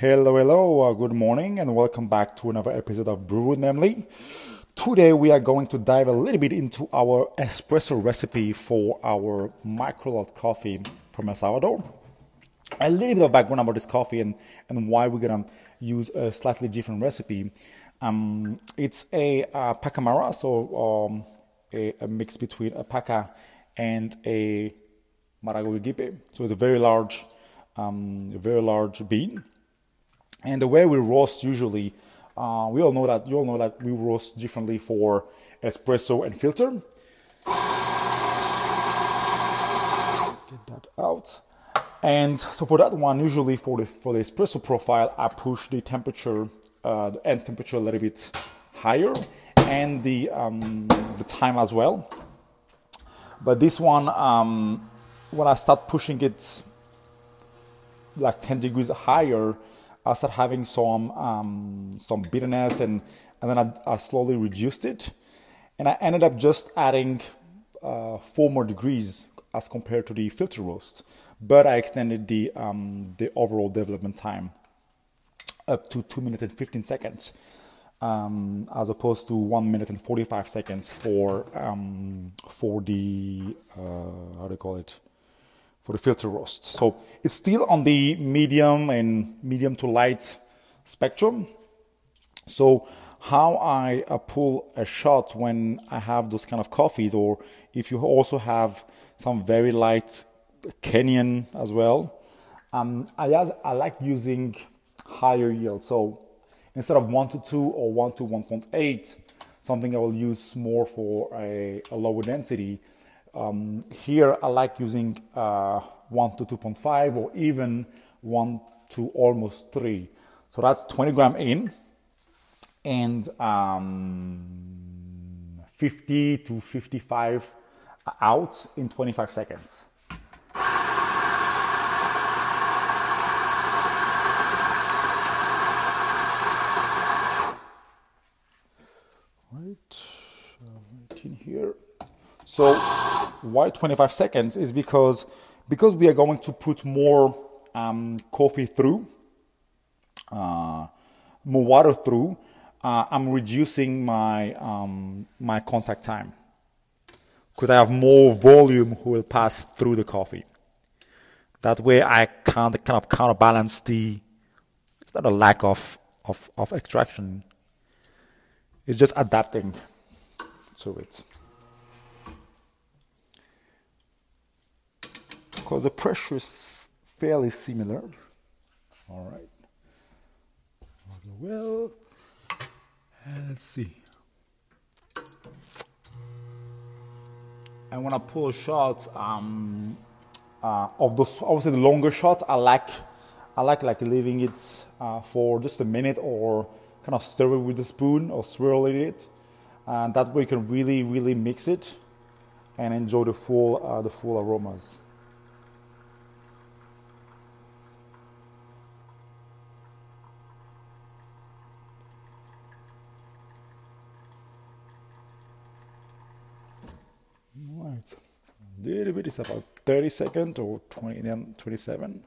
Hello, hello, uh, good morning, and welcome back to another episode of Brew with Memli. Today, we are going to dive a little bit into our espresso recipe for our micro lot coffee from El Salvador. A little bit of background about this coffee and, and why we're gonna use a slightly different recipe. Um, it's a uh, Pacamara, so um, a, a, mix between a Paca and a Maragogipe. So it's a very large, um, very large bean and the way we roast usually, uh, we all know that you all know that we roast differently for espresso and filter. Get that out. And so for that one, usually for the for the espresso profile, I push the temperature, uh, the end temperature a little bit higher, and the um, the time as well. But this one, um, when I start pushing it like 10 degrees higher, I started having some um, some bitterness, and and then I, I, slowly reduced it, and I ended up just adding uh, four more degrees as compared to the filter roast, but I extended the um, the overall development time up to two minutes and fifteen seconds. Um, as opposed to one minute and 45 seconds for um, for the uh, how do you call it for the filter roast. So it's still on the medium and medium to light spectrum. So how I uh, pull a shot when I have those kind of coffees, or if you also have some very light Kenyan as well, um, I, I like using higher yield. So instead of 1 to 2 or 1 to 1.8, something I will use more for a, a lower density, um, here I like using uh, 1 to 2.5 or even 1 to almost 3. So that's 20 gram in and um, 50 to 55 out in 25 seconds. Right, uh, here. So why 25 seconds is because because we are going to put more um, coffee through, uh, more water through. Uh, I'm reducing my um, my contact time because I have more volume who will pass through the coffee. That way, I can kind of counterbalance the. It's not a lack of, of, of extraction. It's just adapting to it. Because the pressure is fairly similar. All right. Well, let's see. And when I pull shots, um, uh, of those, obviously the longer shots, I like, I like like leaving it uh, for just a minute or kind of stir it with a spoon or swirl it, and that way you can really, really mix it and enjoy the full, uh, the full aromas. Right. A little bit is about 30 seconds or 20, then 27.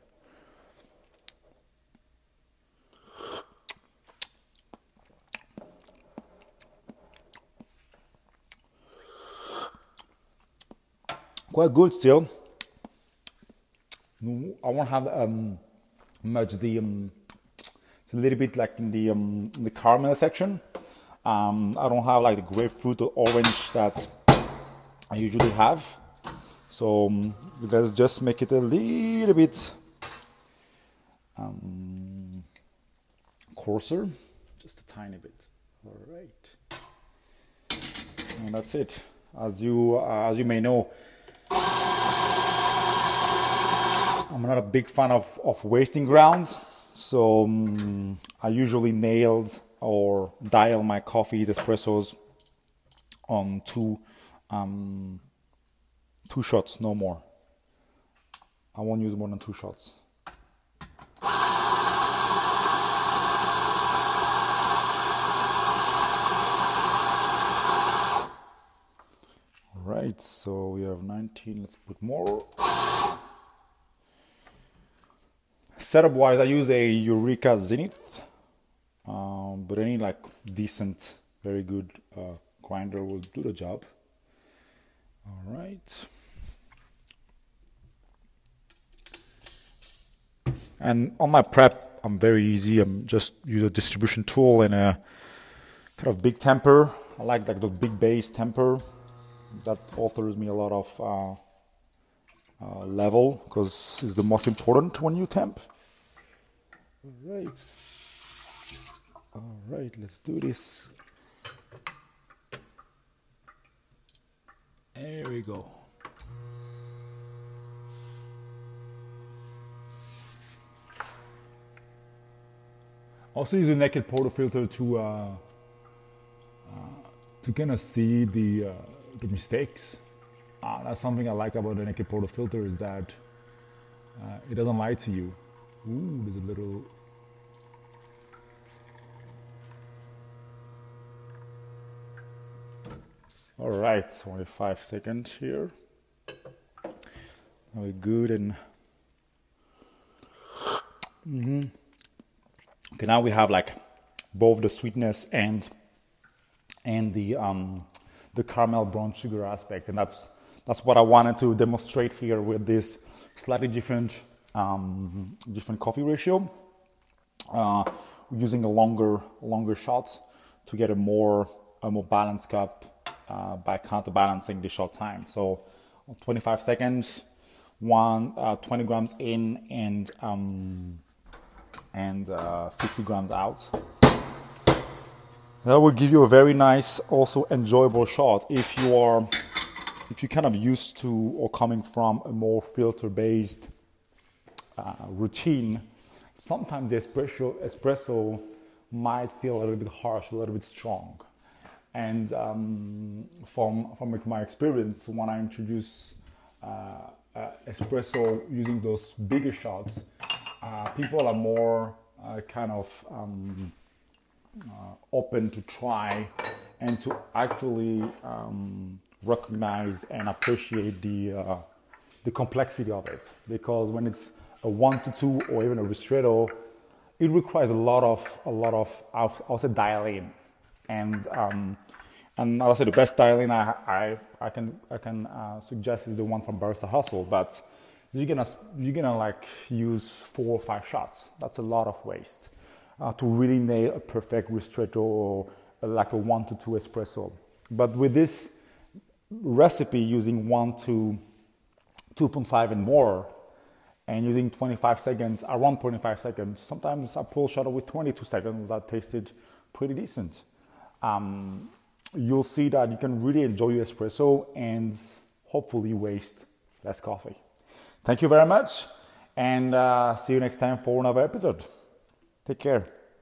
Quite good still. I won't have um, much the um, it's a little bit like in the um, in the caramel section. Um, I don't have like the grapefruit or orange that I usually have. So um, let's just make it a little bit um, coarser, just a tiny bit. All right, and that's it. As you uh, as you may know, I'm not a big fan of of wasting grounds, so um, I usually nailed or dial my coffees, espressos on two um, two shots, no more. I won't use more than two shots. All right, so we have 19. Let's put more. setup wise, I use a Eureka Zenith, um, but any like decent, very good uh, grinder will do the job. All right. And on my prep, I'm very easy. I'm just use a distribution tool and a kind of big temper. I like like the big base temper. That offers me a lot of uh, uh, level because it's the most important when you temp. All right. All right, let's do this. There we go. Also use a naked portafilter to uh, uh, to kind of see the uh, the mistakes. Uh, that's something I like about the naked portafilter is that uh, it doesn't lie to you. Ooh, there's a little. All right, 25 seconds here. Now we're good and. Mm-hmm. Okay, now we have like both the sweetness and and the um, the caramel brown sugar aspect, and that's that's what I wanted to demonstrate here with this slightly different um, different coffee ratio. Uh, using a longer longer shot to get a more a more balanced cup uh, by counterbalancing the shot time. So 25 seconds, one uh, 20 grams in and um, and uh, 50 grams out. That will give you a very nice, also enjoyable shot if you are, if you're kind of used to or coming from a more filter-based uh, routine. Sometimes the espresso, espresso might feel a little bit harsh, a little bit strong. And um, from from my experience, when I introduce uh, uh, espresso using those bigger shots, uh, people are more uh, kind of um, uh, open to try and to actually um, recognize and appreciate the uh, the complexity of it. Because when it's a one to two or even a ristretto, it requires a lot of a lot of say dialing, and um, and say the best dialing I I, I can I can uh, suggest is the one from Barista Hustle, but you're gonna you're gonna like use four or five shots. That's a lot of waste uh, to really nail a perfect ristretto or like a one to two espresso. But with this recipe using one to 2.5 and more, and using 25 seconds, around 25 seconds, sometimes I pull shot with 22 seconds that tasted pretty decent. Um, you'll see that you can really enjoy your espresso and hopefully waste less coffee. Thank you very much, and uh, see you next time for another episode. Take care.